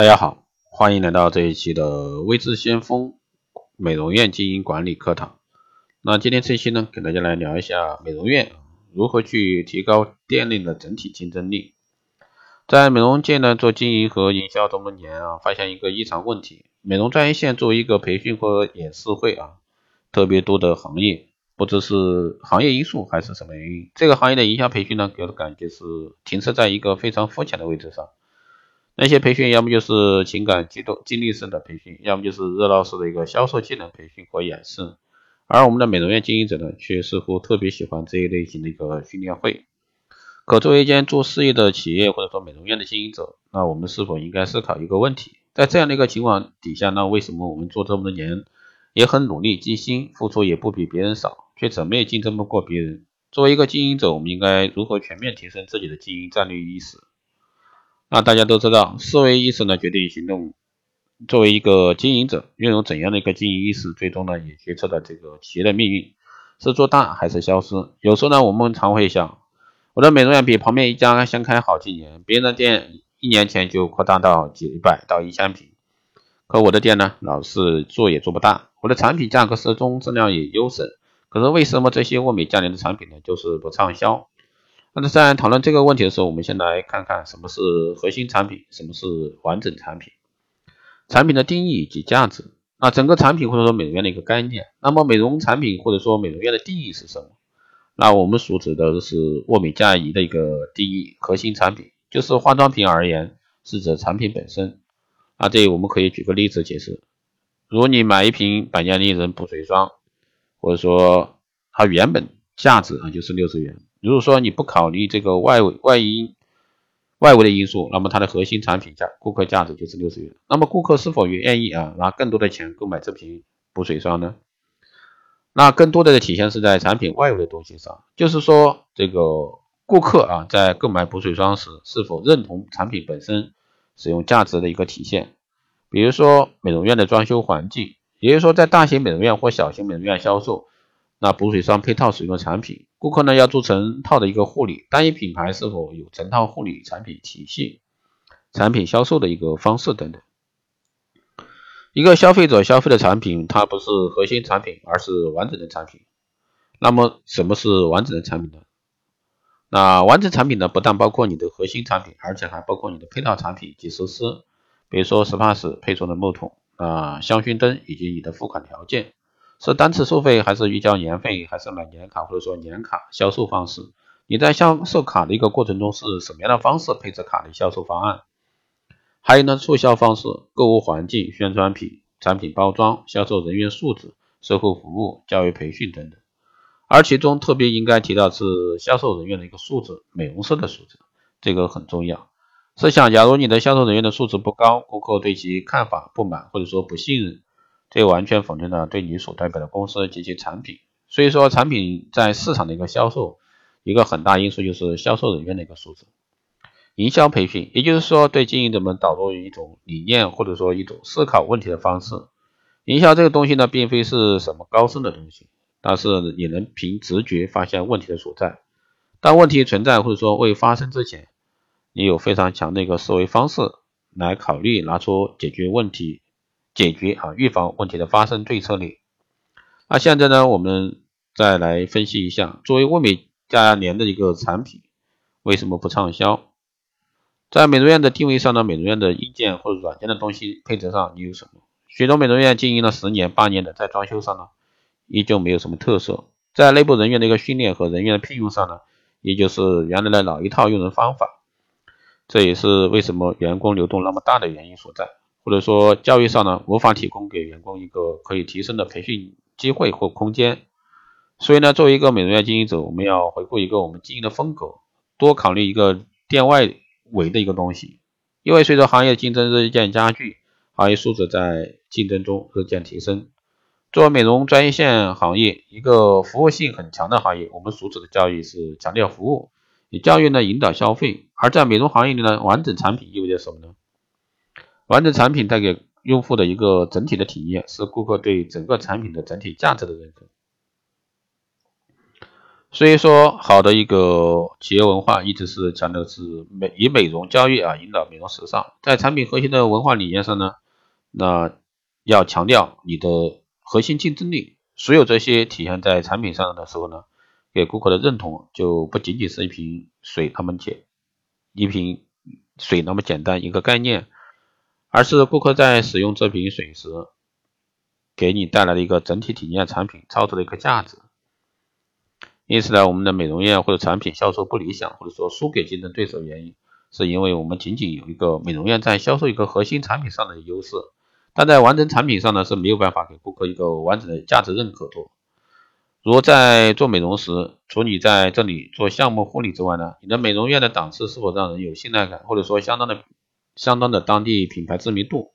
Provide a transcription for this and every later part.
大家好，欢迎来到这一期的微智先锋美容院经营管理课堂。那今天这期呢，给大家来聊一下美容院如何去提高店内的整体竞争力。在美容界呢，做经营和营销这么多年啊，发现一个异常问题：美容专业线作为一个培训或演示会啊，特别多的行业，不知是行业因素还是什么原因，这个行业的营销培训呢，给我的感觉是停滞在一个非常肤浅的位置上。那些培训要么就是情感激动、激励式的培训，要么就是热闹式的一个销售技能培训和演示。而我们的美容院经营者呢，却似乎特别喜欢这一类型的一个训练会。可作为一间做事业的企业或者说美容院的经营者，那我们是否应该思考一个问题：在这样的一个情况底下，那为什么我们做这么多年，也很努力、尽心付出，也不比别人少，却怎么也竞争不过别人？作为一个经营者，我们应该如何全面提升自己的经营战略意识？那大家都知道，思维意识呢决定行动。作为一个经营者，拥有怎样的一个经营意识，最终呢也决策了这个企业的命运，是做大还是消失。有时候呢，我们常会想，我的美容院比旁边一家相开好几年，别人的店一年前就扩大到几百到一千平，可我的店呢，老是做也做不大。我的产品价格适中，质量也优胜，可是为什么这些物美价廉的产品呢，就是不畅销？那在讨论这个问题的时候，我们先来看看什么是核心产品，什么是完整产品，产品的定义以及价值。那整个产品或者说美容院的一个概念。那么美容产品或者说美容院的定义是什么？那我们所指的是物美价廉的一个定义。核心产品就是化妆品而言，是指产品本身。那这里我们可以举个例子解释：如你买一瓶百年丽人补水霜，或者说它原本价值啊就是六十元。如果说你不考虑这个外围外因外围的因素，那么它的核心产品价顾客价值就是六十元。那么顾客是否愿意啊拿更多的钱购买这瓶补水霜呢？那更多的体现是在产品外围的东西上，就是说这个顾客啊在购买补水霜时是否认同产品本身使用价值的一个体现。比如说美容院的装修环境，也就是说在大型美容院或小型美容院销售。那补水霜配套使用的产品，顾客呢要做成套的一个护理，单一品牌是否有成套护理产品体系，产品销售的一个方式等等。一个消费者消费的产品，它不是核心产品，而是完整的产品。那么什么是完整的产品呢？那完整产品呢，不但包括你的核心产品，而且还包括你的配套产品及设施，比如说 SPA 室配送的木桶啊、香薰灯以及你的付款条件。是单次收费还是预交年费，还是买年卡或者说年卡销售方式？你在销售卡的一个过程中是什么样的方式配置卡的销售方案？还有呢，促销方式、购物环境、宣传品、产品包装、销售人员素质、售后服务、教育培训等等。而其中特别应该提到是销售人员的一个素质，美容师的素质，这个很重要。试想，假如你的销售人员的素质不高，顾客对其看法不满，或者说不信任。这完全否定了对你所代表的公司及其产品。所以说，产品在市场的一个销售，一个很大因素就是销售人员的一个素质。营销培训，也就是说对经营者们导入一种理念或者说一种思考问题的方式。营销这个东西呢，并非是什么高深的东西，但是也能凭直觉发现问题的所在。当问题存在或者说未发生之前，你有非常强的一个思维方式来考虑，拿出解决问题。解决啊，预防问题的发生对策略。那现在呢，我们再来分析一下，作为物美价廉的一个产品，为什么不畅销？在美容院的定位上呢，美容院的硬件或者软件的东西配置上，你有什么？许多美容院经营了十年、八年的，在装修上呢，依旧没有什么特色。在内部人员的一个训练和人员的聘用上呢，也就是原来的老一套用人方法。这也是为什么员工流动那么大的原因所在。或者说教育上呢，无法提供给员工一个可以提升的培训机会或空间。所以呢，作为一个美容院经营者，我们要回顾一个我们经营的风格，多考虑一个店外围的一个东西。因为随着行业竞争日渐加剧，行业素质在竞争中日渐提升。作为美容专业线行业，一个服务性很强的行业，我们所指的教育是强调服务，以教育呢引导消费。而在美容行业里呢，完整产品意味着什么呢？完整产品带给用户的一个整体的体验，是顾客对整个产品的整体价值的认可。所以说，好的一个企业文化一直是强调是美以美容教育啊引导美容时尚，在产品核心的文化理念上呢，那要强调你的核心竞争力。所有这些体现在产品上的时候呢，给顾客的认同就不仅仅是一瓶水那么简，一瓶水那么简单一个概念，而是顾客在使用这瓶水时，给你带来的一个整体体验，产品超值的一个价值。因此呢，我们的美容院或者产品销售不理想，或者说输给竞争对手，原因是因为我们仅仅有一个美容院在销售一个核心产品上的优势，但在完整产品上呢是没有办法给顾客一个完整的价值认可度。如在做美容时，除你在这里做项目护理之外呢，你的美容院的档次是否让人有信赖感，或者说相当的相当的当地品牌知名度？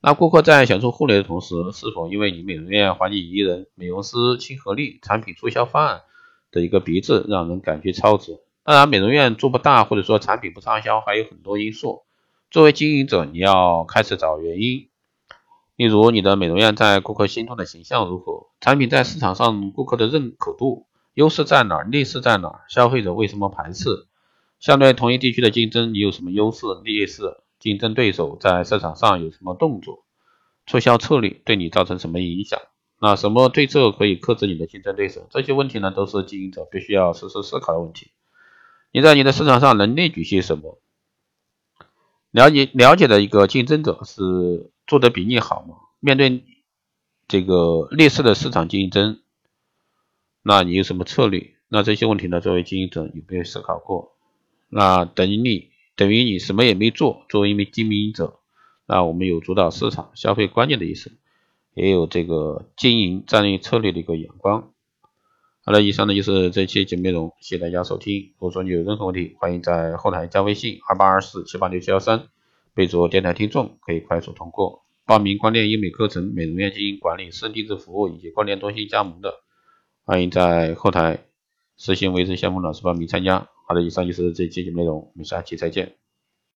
那顾客在享受护理的同时，是否因为你美容院环境宜人、美容师亲和力、产品促销方案？的一个鼻子让人感觉超值。当然，美容院做不大，或者说产品不畅销，还有很多因素。作为经营者，你要开始找原因。例如，你的美容院在顾客心中的形象如何？产品在市场上顾客的认可度、优势在哪？劣势在哪？消费者为什么排斥？相对同一地区的竞争，你有什么优势、劣势？竞争对手在市场上有什么动作？促销策略对你造成什么影响？那什么对策可以克制你的竞争对手？这些问题呢，都是经营者必须要时时思考的问题。你在你的市场上能列举些什么？了解了解的一个竞争者是做的比你好吗？面对这个劣势的市场竞争，那你有什么策略？那这些问题呢，作为经营者有没有思考过？那等你等于你什么也没做。作为一名经营者，那我们有主导市场消费观念的意思。也有这个经营战略策略的一个眼光。好了，以上呢就是这期节目内容，谢谢大家收听。如果说你有任何问题，欢迎在后台加微信二八二四七八六七幺三，备注电台听众，可以快速通过报名光电医美课程、美容院经营管理、私定制服务以及光电中心加盟的，欢迎在后台私信维持项目老师报名参加。好的，以上就是这期节目内容，我们下期再见。